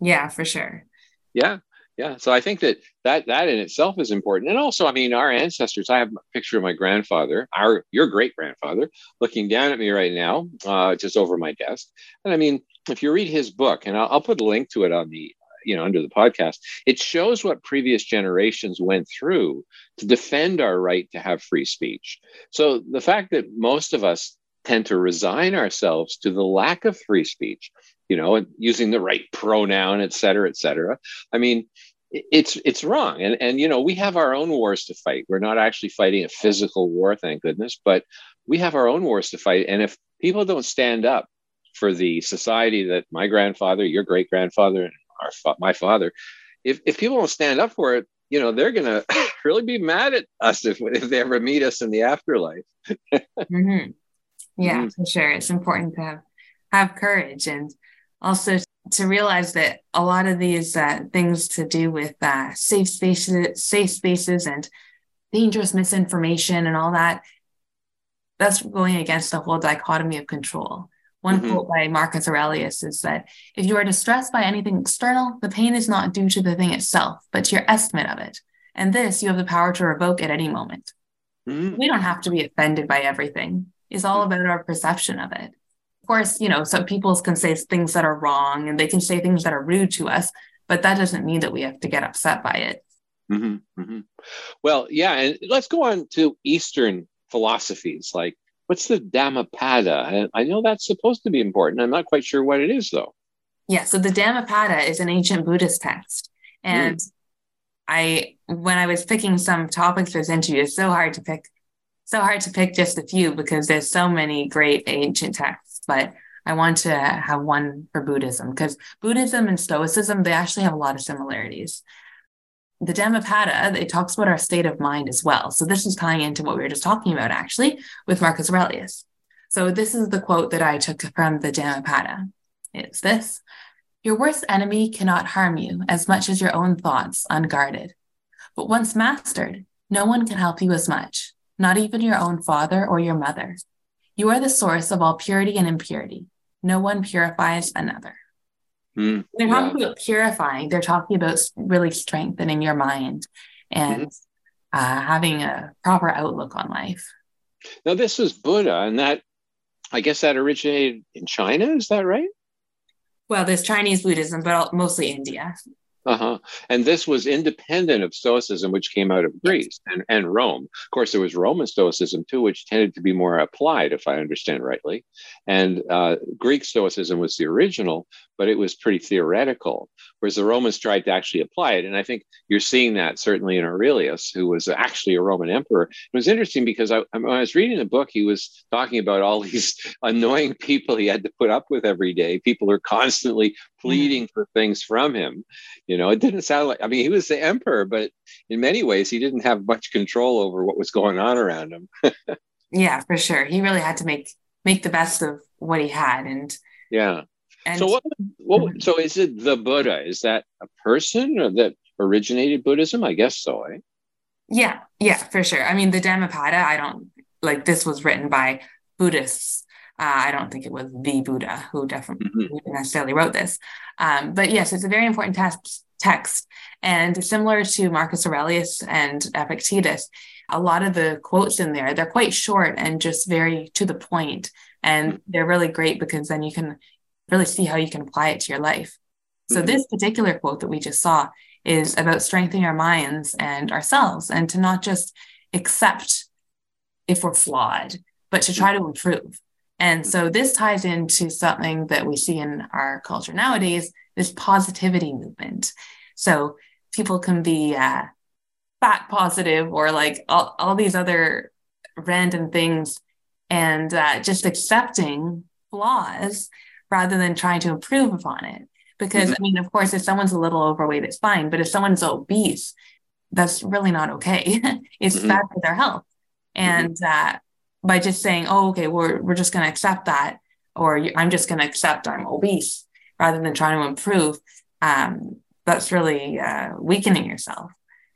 Speaker 3: Yeah, for sure.
Speaker 2: Yeah. Yeah. So I think that, that that in itself is important. And also, I mean, our ancestors, I have a picture of my grandfather, our your great grandfather, looking down at me right now, uh, just over my desk. And I mean, if you read his book, and I'll, I'll put a link to it on the you know under the podcast it shows what previous generations went through to defend our right to have free speech. So the fact that most of us tend to resign ourselves to the lack of free speech you know, using the right pronoun, et cetera, et cetera. I mean, it's it's wrong. And and you know we have our own wars to fight. We're not actually fighting a physical war thank goodness but we have our own wars to fight. And if people don't stand up for the society that my grandfather your great grandfather our my father if if people don't stand up for it you know they're going <laughs> to really be mad at us if, if they ever meet us in the afterlife <laughs>
Speaker 3: mm-hmm. yeah mm-hmm. for sure it's important to have have courage and also to realize that a lot of these uh, things to do with uh, safe spaces, safe spaces, and dangerous misinformation and all that, that's going against the whole dichotomy of control. One mm-hmm. quote by Marcus Aurelius is that if you are distressed by anything external, the pain is not due to the thing itself, but to your estimate of it. And this you have the power to revoke at any moment. Mm-hmm. We don't have to be offended by everything. It's all about our perception of it of course, you know, so people can say things that are wrong and they can say things that are rude to us, but that doesn't mean that we have to get upset by it.
Speaker 2: Mm-hmm, mm-hmm. Well, yeah, and let's go on to Eastern philosophies. Like, what's the Dhammapada? I know that's supposed to be important. I'm not quite sure what it is, though.
Speaker 3: Yeah, so the Dhammapada is an ancient Buddhist text, and mm. I, when I was picking some topics for this interview, it's so hard to pick, so hard to pick just a few because there's so many great ancient texts but I want to have one for Buddhism because Buddhism and Stoicism, they actually have a lot of similarities. The Dhammapada, it talks about our state of mind as well. So this is tying into what we were just talking about actually with Marcus Aurelius. So this is the quote that I took from the Dhammapada. It's this Your worst enemy cannot harm you as much as your own thoughts unguarded. But once mastered, no one can help you as much, not even your own father or your mother. You are the source of all purity and impurity. No one purifies another. Mm, they're yeah. talking about purifying. They're talking about really strengthening your mind and mm-hmm. uh, having a proper outlook on life.
Speaker 2: Now, this is Buddha, and that I guess that originated in China. Is that right?
Speaker 3: Well, there's Chinese Buddhism, but mostly India.
Speaker 2: Uh-huh. And this was independent of Stoicism, which came out of Greece and, and Rome. Of course, there was Roman Stoicism too, which tended to be more applied, if I understand rightly. And uh, Greek Stoicism was the original, but it was pretty theoretical, whereas the Romans tried to actually apply it. And I think you're seeing that certainly in Aurelius, who was actually a Roman emperor. It was interesting because I, when I was reading the book, he was talking about all these <laughs> annoying people he had to put up with every day. People are constantly mm-hmm. pleading for things from him. You know, it didn't sound like, I mean, he was the emperor, but in many ways, he didn't have much control over what was going on around him. <laughs>
Speaker 3: yeah, for sure. He really had to make make the best of what he had and
Speaker 2: yeah and so what, what so is it the Buddha? Is that a person or that originated Buddhism? I guess so, eh?
Speaker 3: Yeah, yeah, for sure. I mean, the Dhammapada, I don't like this was written by Buddhists. Uh, I don't think it was the Buddha who definitely mm-hmm. necessarily wrote this. Um, but yes, it's a very important text, text. And similar to Marcus Aurelius and Epictetus, a lot of the quotes in there, they're quite short and just very to the point. And they're really great because then you can really see how you can apply it to your life. So, mm-hmm. this particular quote that we just saw is about strengthening our minds and ourselves and to not just accept if we're flawed, but to try to improve. And so, this ties into something that we see in our culture nowadays this positivity movement. So, people can be uh, fat positive or like all, all these other random things and uh, just accepting flaws rather than trying to improve upon it. Because, mm-hmm. I mean, of course, if someone's a little overweight, it's fine. But if someone's obese, that's really not okay. <laughs> it's mm-hmm. bad for their health. Mm-hmm. And uh, by just saying, oh, okay, we're, we're just going to accept that, or I'm just going to accept I'm obese rather than trying to improve, um, that's really uh, weakening yourself.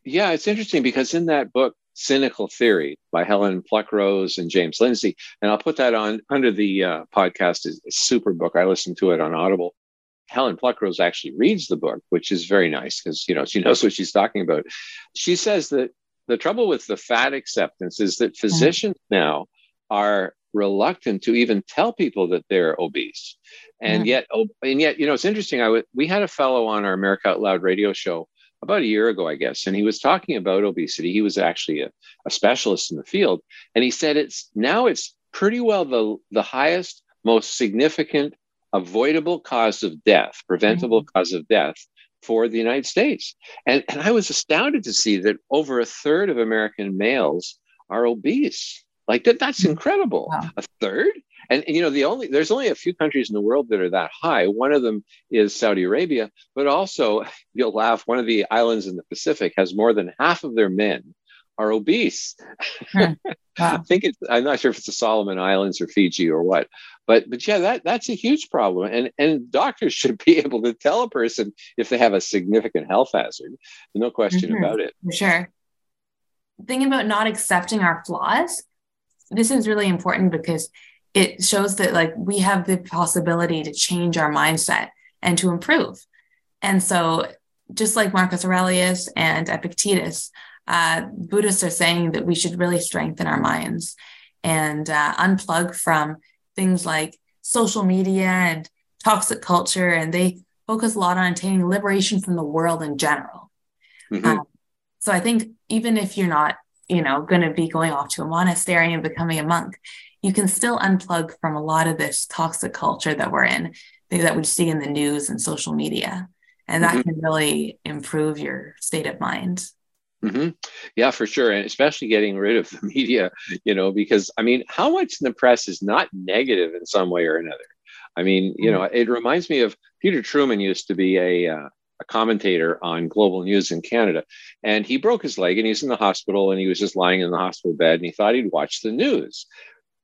Speaker 2: Yeah, it's interesting because in that book, Cynical Theory by Helen Pluckrose and James Lindsay. And I'll put that on under the uh, podcast. Is a super book. I listened to it on Audible. Helen Pluckrose actually reads the book, which is very nice because you know she knows what she's talking about. She says that the trouble with the fat acceptance is that mm-hmm. physicians mm-hmm. now are reluctant to even tell people that they're obese, and mm-hmm. yet, and yet, you know, it's interesting. I we had a fellow on our America Out Loud radio show about a year ago, I guess, and he was talking about obesity. He was actually a, a specialist in the field, and he said it's now it's pretty well the the highest, most significant avoidable cause of death, preventable
Speaker 3: Mm-hmm.
Speaker 2: cause of death for the United States. And, and I was astounded to see that over a third of American males are obese. Like that, that's incredible.
Speaker 3: Wow.
Speaker 2: A third? And, and, you know, the only there's only a few countries in the world that are that high. One of them is Saudi Arabia, but also <laughs> you'll laugh, one of the islands in the Pacific has more than half of their men are obese.
Speaker 3: Hmm. <laughs>
Speaker 2: I think it's I'm not sure if it's the Solomon Islands or Fiji or what. But but yeah, that that's a huge problem. And and doctors <laughs> should be able to tell a person if they have a significant health hazard. No question
Speaker 3: Mhm.
Speaker 2: about it.
Speaker 3: For sure. Thinking about not accepting our flaws, this is really important because it shows that like we have the possibility to change our mindset and to improve. And so, just like Marcus Aurelius and Epictetus, uh, Buddhists are saying that we should really strengthen our minds and uh, unplug from things like social media and toxic culture. And they focus a lot on attaining liberation from the world in general.
Speaker 2: Mhm.
Speaker 3: Um, so I think even if you're not, you know, going to be going off to a monastery and becoming a monk, you can still unplug from a lot of this toxic culture that we're in, that we see in the news and social media. And that
Speaker 2: Mhm.
Speaker 3: can really improve your state of mind.
Speaker 2: hmm Yeah, for sure. And especially getting rid of the <laughs> media, you know, because I mean, how much in the press is not negative in some way or another? I mean, you know, it reminds me of Peter Trueman used to be a, uh, a commentator on global news in Canada. And he broke his leg and he's in the hospital and he was just lying in the hospital bed and he thought he'd watch the news,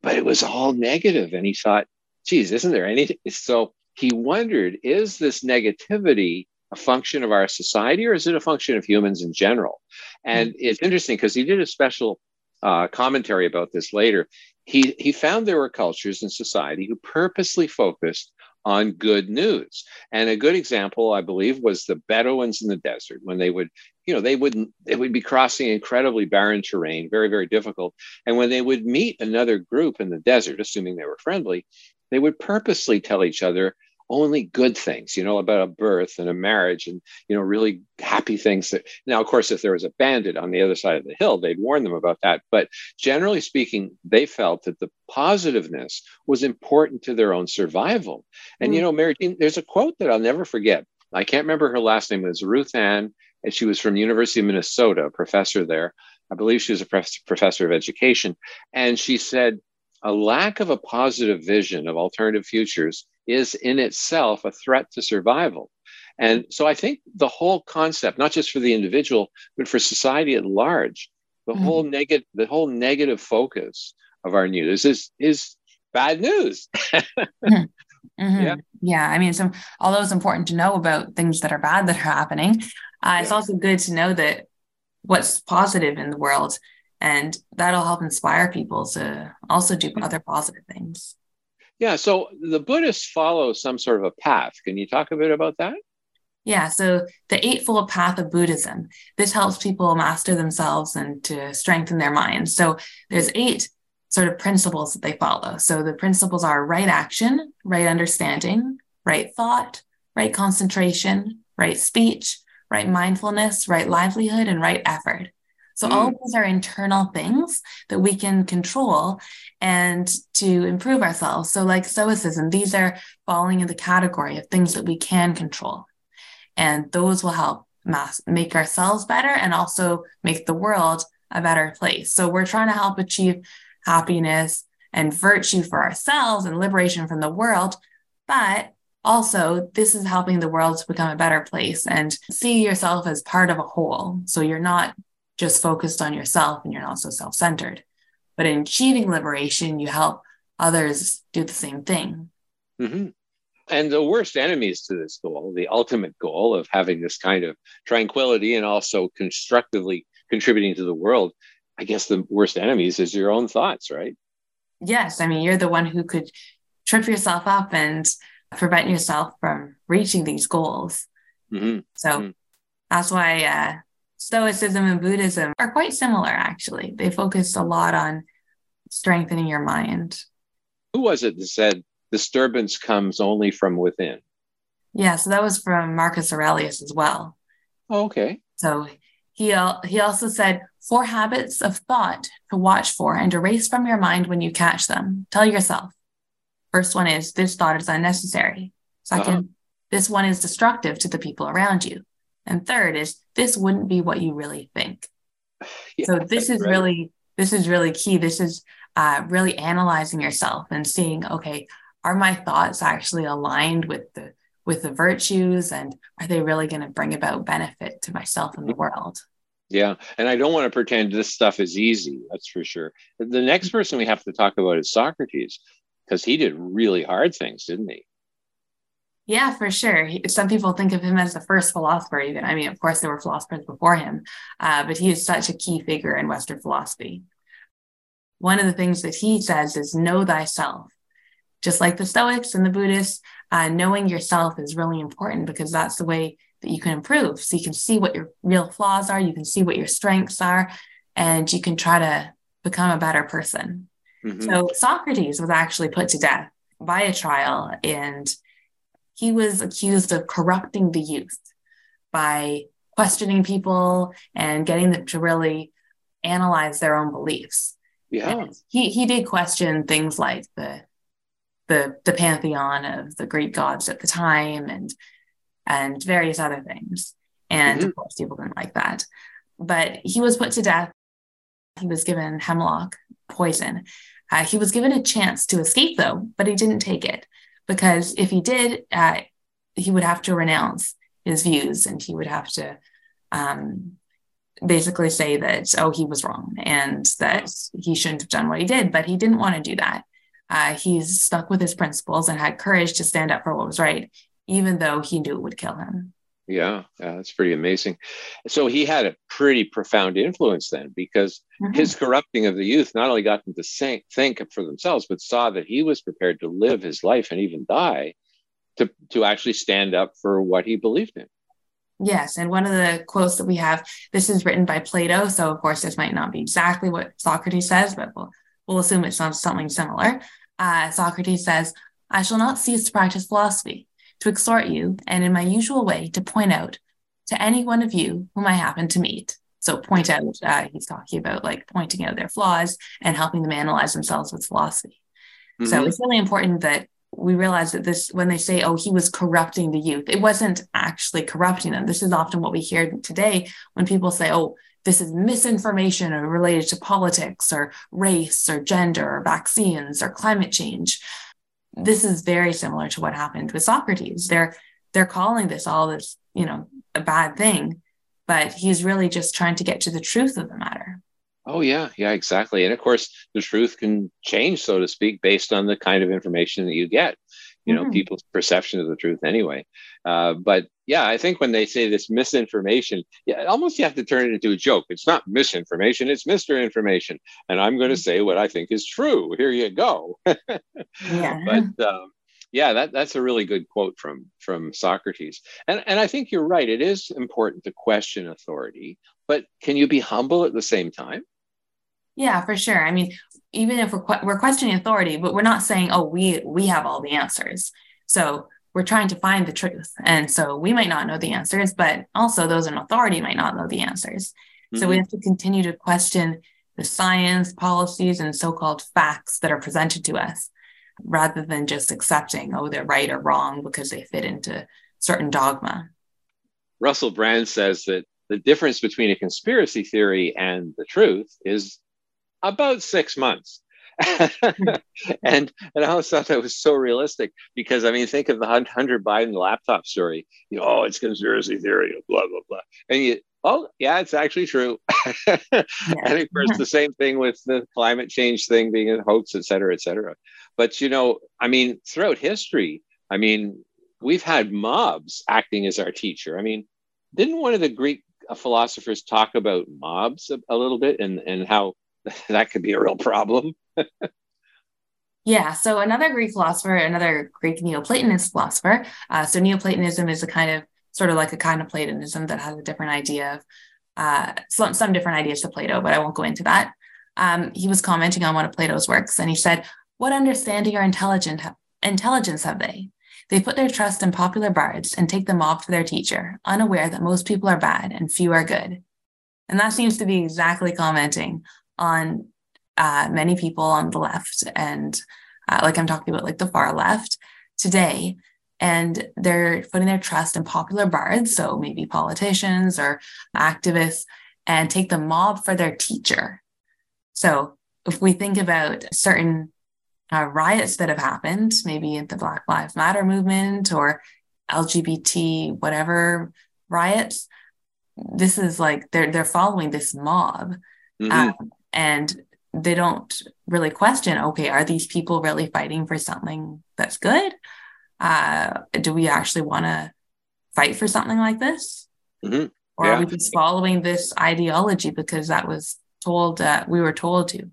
Speaker 2: but it was all negative. And he thought, geez, isn't there anything? So he wondered, is this negativity a function of our society or is it a function of humans in general? And it's interesting because he did a special uh, commentary about this later. He, he found there were cultures in society who purposely focused on good news. And a good example, I believe, was the Bedouins in the desert when they would, you know, they wouldn't, they would be crossing incredibly barren terrain, very, very difficult. And when they would meet another group in the desert, assuming they were friendly, they would purposely tell each other only good things, you know, about a birth and a marriage and, you know, really happy things that now, of course, if there was a bandit on the other side of the hill, they'd warn them about that. But generally speaking, they felt that the positiveness was important to their own survival. And, you mm. know, Mary Jean, there's a quote that I'll never forget. I can't remember her last name. It was Ruth Ann, and she was from University of Minnesota, a professor there. I believe she was a professor of education. And she said, a lack of a positive vision of alternative futures is in itself a threat to survival. And so I think the whole concept, not just for the individual, but for society at large, the
Speaker 3: Mhm.
Speaker 2: whole negative, the whole negative focus of our news is is bad news. <laughs>
Speaker 3: Mhm.
Speaker 2: Yeah.
Speaker 3: Yeah. I mean, so although it's important to know about things that are bad that are happening, uh, it's
Speaker 2: Yeah.
Speaker 3: also good to know that what's positive in the world, and that'll help inspire people to also do
Speaker 2: Mm-hmm.
Speaker 3: other positive things.
Speaker 2: Yeah. So the Buddhists follow some sort of a path. Can you talk a bit about that?
Speaker 3: Yeah. So the Eightfold Path of Buddhism. This helps people master themselves and to strengthen their minds. So there's eight sort of principles that they follow. So the principles are right action, right understanding, right thought, right concentration, right speech, right mindfulness, right livelihood, and right effort. So all mm. of these are internal things that we can control and to improve ourselves. So like stoicism, these are falling in the category of things that we can control. And those will help mass make ourselves better and also make the world a better place. So we're trying to help achieve happiness and virtue for ourselves and liberation from the world. But also, this is helping the world to become a better place and see yourself as part of a whole. So you're not just focused on yourself and you're not so self centered. But in achieving liberation, you help others do the same thing.
Speaker 2: hmm And the worst enemies to this goal, the ultimate goal of having this kind of tranquility and also constructively contributing to the world, I guess the worst enemies is your own thoughts, right?
Speaker 3: Yes. I mean, you're the one who could trip yourself up and prevent yourself from reaching these goals.
Speaker 2: hmm
Speaker 3: So
Speaker 2: Mhm.
Speaker 3: that's why uh, Stoicism and Buddhism are quite similar, actually. They focus a lot on strengthening your mind.
Speaker 2: Who was it that said disturbance comes only from within?
Speaker 3: Yeah, so that was from Marcus Aurelius as well.
Speaker 2: Oh, okay.
Speaker 3: So he, he also said, four habits of thought to watch for and erase from your mind when you catch them. Tell yourself. First one is this thought is unnecessary. 2nd uh-huh. this one is destructive to the people around you. And third is this wouldn't be what you really think. <sighs> Yeah, so this is right. really this is really key. This is uh, really analyzing yourself and seeing, okay, are my thoughts actually aligned with the with the virtues and are they really going to bring about benefit to myself and the world?
Speaker 2: Yeah. And I don't want to pretend this stuff is easy. That's for sure. The next person we have to talk about is Socrates, because he did really hard things, didn't he?
Speaker 3: Yeah, for sure. Some people think of him as the first philosopher, even. I mean, of course, there were philosophers before him, uh, but he is such a key figure in Western philosophy. One of the things that he says is know thyself. Just like the Stoics and the Buddhists, uh, knowing yourself is really important because that's the way that you can improve. So you can see what your real flaws are, you can see what your strengths are, and you can try to become a better person. Mm-hmm. So Socrates was actually put to death by a trial, and he was accused of corrupting the youth by questioning people and getting them to really analyze their own beliefs.
Speaker 2: Yeah.
Speaker 3: And he he did question things like the the the pantheon of the Greek gods at the time and and various other things. And mm-hmm. of course, people didn't like that. But he was put to death. He was given hemlock poison. Uh, he was given a chance to escape, though, but he didn't take it because if he did, uh, he would have to renounce his views and he would have to um, basically say that, oh, he was wrong and that he shouldn't have done what he did. But he didn't want to do that. Uh, he's stuck with his principles and had courage to stand up for what was right, even though he knew it would kill him.
Speaker 2: Yeah, yeah, that's pretty amazing. So he had a pretty profound influence then, because mm-hmm. his corrupting of the youth not only got them to think, think for themselves, but saw that he was prepared to live his life and even die to to actually stand up for what he believed in.
Speaker 3: Yes, and one of the quotes that we have, this is written by Plato, so of course this might not be exactly what Socrates says, but we'll we'll assume it sounds something similar. Uh, Socrates says, "I shall not cease to practice philosophy." To exhort you, and in my usual way, to point out to any one of you whom I happen to meet. So, point out, uh, he's talking about like pointing out their flaws and helping them analyze themselves with philosophy. Mm-hmm. So, it's really important that we realize that this, when they say, oh, he was corrupting the youth, it wasn't actually corrupting them. This is often what we hear today when people say, oh, this is misinformation related to politics or race or gender or vaccines or climate change this is very similar to what happened with Socrates. They're they're calling this all this, you know, a bad thing, but he's really just trying to get to the truth of the matter.
Speaker 2: Oh yeah, yeah, exactly. And of course, the truth can change, so to speak, based on the kind of information that you get you know mm-hmm. people's perception of the truth anyway. Uh, but yeah i think when they say this misinformation yeah almost you have to turn it into a joke. It's not misinformation it's mr information. And i'm going to mm-hmm. say what i think is true. Here you go. Yeah. <laughs> but um, yeah that, that's a really good quote from from socrates. And, and i think you're right. It is important to question authority but can you be humble at the same time
Speaker 3: yeah, for sure. I mean, even if we're we're questioning authority, but we're not saying, "Oh, we we have all the answers." So we're trying to find the truth, and so we might not know the answers, but also those in authority might not know the answers. Mm-hmm. So we mm-hmm. have to continue to question the science, policies, and so-called facts that are presented to us, rather than just accepting, "Oh, they're right or wrong" because they fit into certain dogma.
Speaker 2: Russell Brand says that the difference between a conspiracy theory and the truth is about six months. <laughs> and and I always thought that was so realistic because I mean, think of the Hunter Biden laptop story. You know, oh, it's conspiracy theory, blah blah blah, and you, oh yeah, it's actually true. yeah. <laughs> And of course, the same thing with the climate change thing being a hoax, et cetera, et cetera. But you know, I mean, throughout history, I mean, we've had mobs acting as our teacher. I mean, didn't one of the Greek uh, philosophers talk about mobs a, a little bit and and how <laughs> that could be a real problem.
Speaker 3: yeah. So another Greek philosopher, another Greek Neoplatonist philosopher. Uh, so Neoplatonism is a kind of sort of like a kind of Platonism that has a different idea of uh, some, some different ideas to Plato, but I won't go into that. Um, he was commenting on one of Plato's works, and he said, "What understanding or intelligent intelligence have they? They put their trust in popular bards and take the mob for their teacher, unaware that most people are bad and few are good." And that seems to be exactly commenting on uh, many people on the left and uh, like I'm talking about, like the far left today, and they're putting their trust in popular bards, so maybe politicians or activists, and take the mob for their teacher. So if we think about certain uh, riots that have happened, maybe in the Black Lives Matter movement or LGBT whatever riots, this is like they're they're following this mob, mm-hmm. um, and they don't really question. Okay, are these people really fighting for something that's good? Uh, do we actually want to fight for something like this?
Speaker 2: Mm-hmm.
Speaker 3: Or yeah. are we just following this ideology because that was told that we were told to?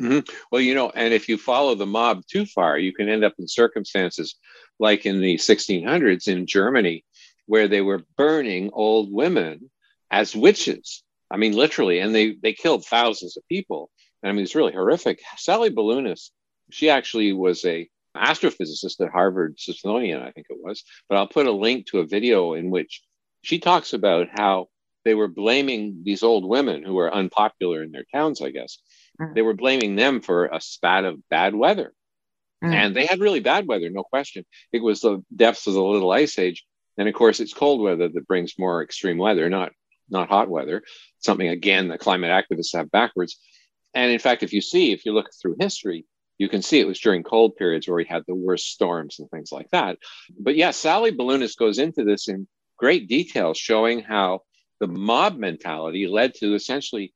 Speaker 2: Mm-hmm. Well, you know, and if you follow the mob too far, you can end up in circumstances like in the 1600s in Germany, where they were burning old women as witches. I mean, literally, and they they killed thousands of people. And I mean, it's really horrific. Sallie Baliunas, she actually was a astrophysicist at Harvard Smithsonian, I think it was. But I'll put a link to a video in which she talks about how they were blaming these old women who were unpopular in their towns, I guess. Mm. They were blaming them for a spat of bad weather. Mm. And they had really bad weather, no question. It was the depths of the little ice age. And of course, it's cold weather that brings more extreme weather, not not hot weather. Something again that climate activists have backwards. And in fact, if you see, if you look through history, you can see it was during cold periods where we had the worst storms and things like that. But yeah, Sallie Baliunas goes into this in great detail, showing how the mob mentality led to essentially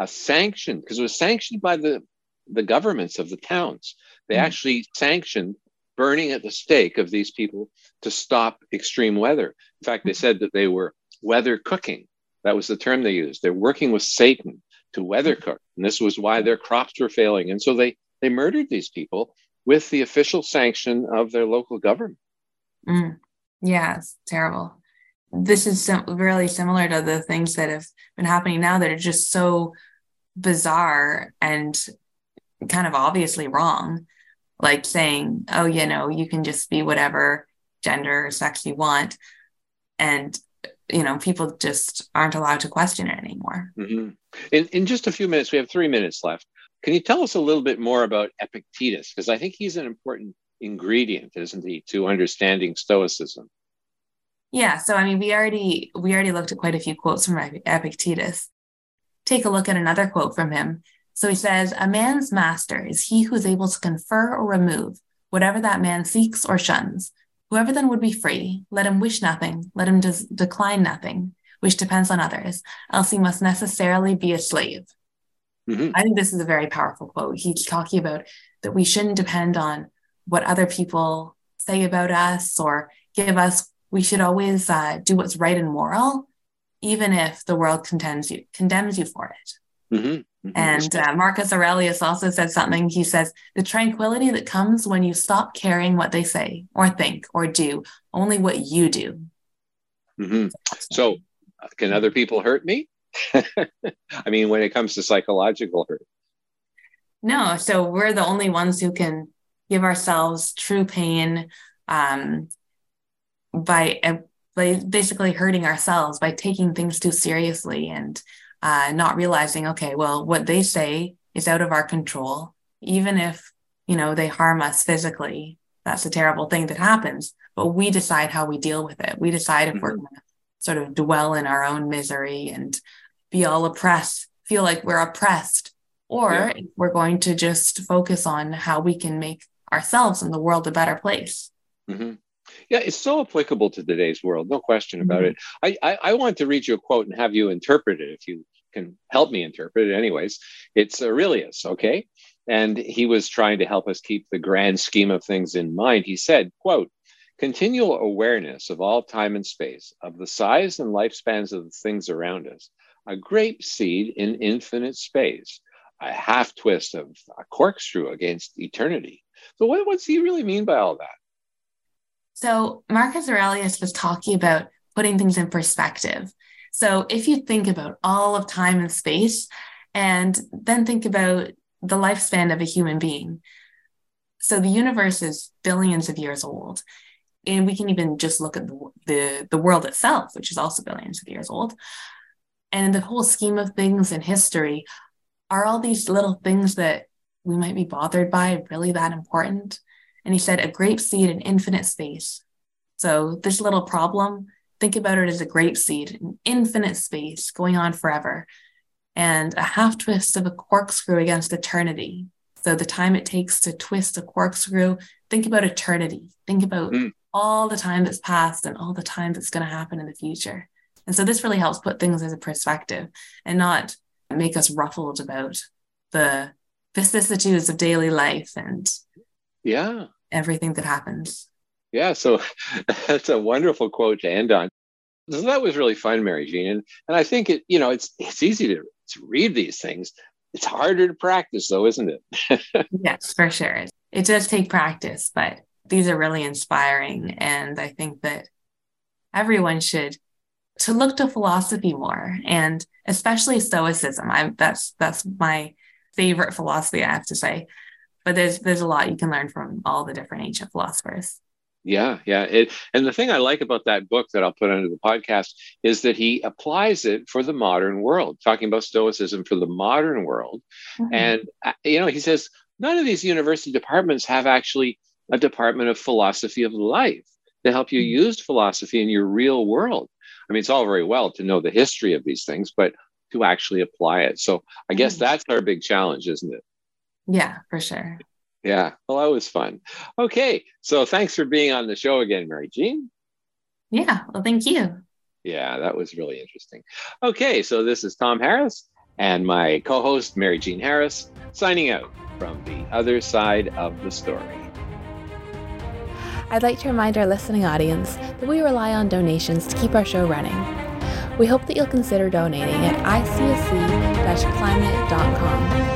Speaker 2: a sanction, because it was sanctioned by the, the governments of the towns. They mm-hmm. actually sanctioned burning at the stake of these people to stop extreme weather. In fact, they said that they were weather cooking. That was the term they used. They're working with Satan to weather cook. And this was why their crops were failing. And so they, they murdered these people with the official sanction of their local government.
Speaker 3: Mm. Yeah, it's terrible this is sim- really similar to the things that have been happening now that are just so bizarre and kind of obviously wrong like saying oh you know you can just be whatever gender or sex you want and you know people just aren't allowed to question it anymore
Speaker 2: mm-hmm. in, in just a few minutes we have three minutes left can you tell us a little bit more about epictetus because i think he's an important ingredient isn't he to understanding stoicism
Speaker 3: yeah, so I mean, we already we already looked at quite a few quotes from Epictetus. Take a look at another quote from him. So he says, "A man's master is he who is able to confer or remove whatever that man seeks or shuns. Whoever then would be free, let him wish nothing, let him des- decline nothing, which depends on others, else he must necessarily be a slave." Mm-hmm. I think this is a very powerful quote. He's talking about that we shouldn't depend on what other people say about us or give us we should always uh, do what's right and moral, even if the world condemns you condemns you for it. Mm-hmm. Mm-hmm. And uh, Marcus Aurelius also said something. He says, The tranquility that comes when you stop caring what they say or think or do, only what you do.
Speaker 2: Mm-hmm. So, uh, can other people hurt me? <laughs> I mean, when it comes to psychological hurt.
Speaker 3: No. So, we're the only ones who can give ourselves true pain, um, by, uh, by basically hurting ourselves by taking things too seriously and uh, not realizing, okay, well, what they say is out of our control. Even if, you know, they harm us physically, that's a terrible thing that happens. But we decide how we deal with it. We decide if mm-hmm. we're going to sort of dwell in our own misery and be all oppressed, feel like we're oppressed, or yeah. we're going to just focus on how we can make ourselves and the world a better place.
Speaker 2: Mm-hmm. Yeah, it's so applicable to today's world, no question about mm-hmm. it. I, I, I, want to read you a quote and have you interpret it if you can help me interpret it, anyways. It's Aurelius, okay? And he was trying to help us keep the grand scheme of things in mind. He said, quote, continual awareness of all time and space, of the size and lifespans of the things around us, a grape seed in infinite space, a half twist of a corkscrew against eternity. So, what, what's he really mean by all that?
Speaker 3: So Marcus Aurelius was talking about putting things in perspective. So if you think about all of time and space, and then think about the lifespan of a human being. So the universe is billions of years old. And we can even just look at the, the, the world itself, which is also billions of years old. And the whole scheme of things in history, are all these little things that we might be bothered by really that important? And he said, a grape seed in infinite space. So, this little problem, think about it as a grape seed in infinite space going on forever, and a half twist of a corkscrew against eternity. So, the time it takes to twist a corkscrew, think about eternity. Think about mm. all the time that's passed and all the time that's going to happen in the future. And so, this really helps put things as a perspective and not make us ruffled about the vicissitudes of daily life and
Speaker 2: yeah
Speaker 3: everything that happens
Speaker 2: yeah so <laughs> that's a wonderful quote to end on. So that was really fun mary jean and, and i think it you know it's it's easy to, to read these things. It's harder to practice though isn't it? <laughs>
Speaker 3: Yes for sure. It does take practice but these are really inspiring and i think that everyone should to look to philosophy more and especially stoicism. I'm that's that's my favorite philosophy, I have to say. But there's there's a lot you can learn from all the different ancient philosophers.
Speaker 2: Yeah, yeah. It, and the thing I like about that book that I'll put under the podcast is that he applies it for the modern world, talking about Stoicism for the modern world. Mm-hmm. And, uh, you know, he says none of these university departments have actually a department of philosophy of life to help you mm-hmm. use philosophy in your real world. I mean, it's all very well to know the history of these things, but to actually apply it. So I guess mm. that's our big challenge, isn't it?
Speaker 3: Yeah, for sure.
Speaker 2: Yeah. Well, that was fun. Okay. So thanks for being on the show again, Mary Jean.
Speaker 3: Yeah. Well, thank you.
Speaker 2: Yeah, that was really interesting. Okay. So this is Tom Harris and my co host, Mary Jean Harris, signing out from the other side of the story.
Speaker 11: I'd like to remind our listening audience that we rely on donations to keep our show running. We hope that you'll consider donating at icsc-climate.com.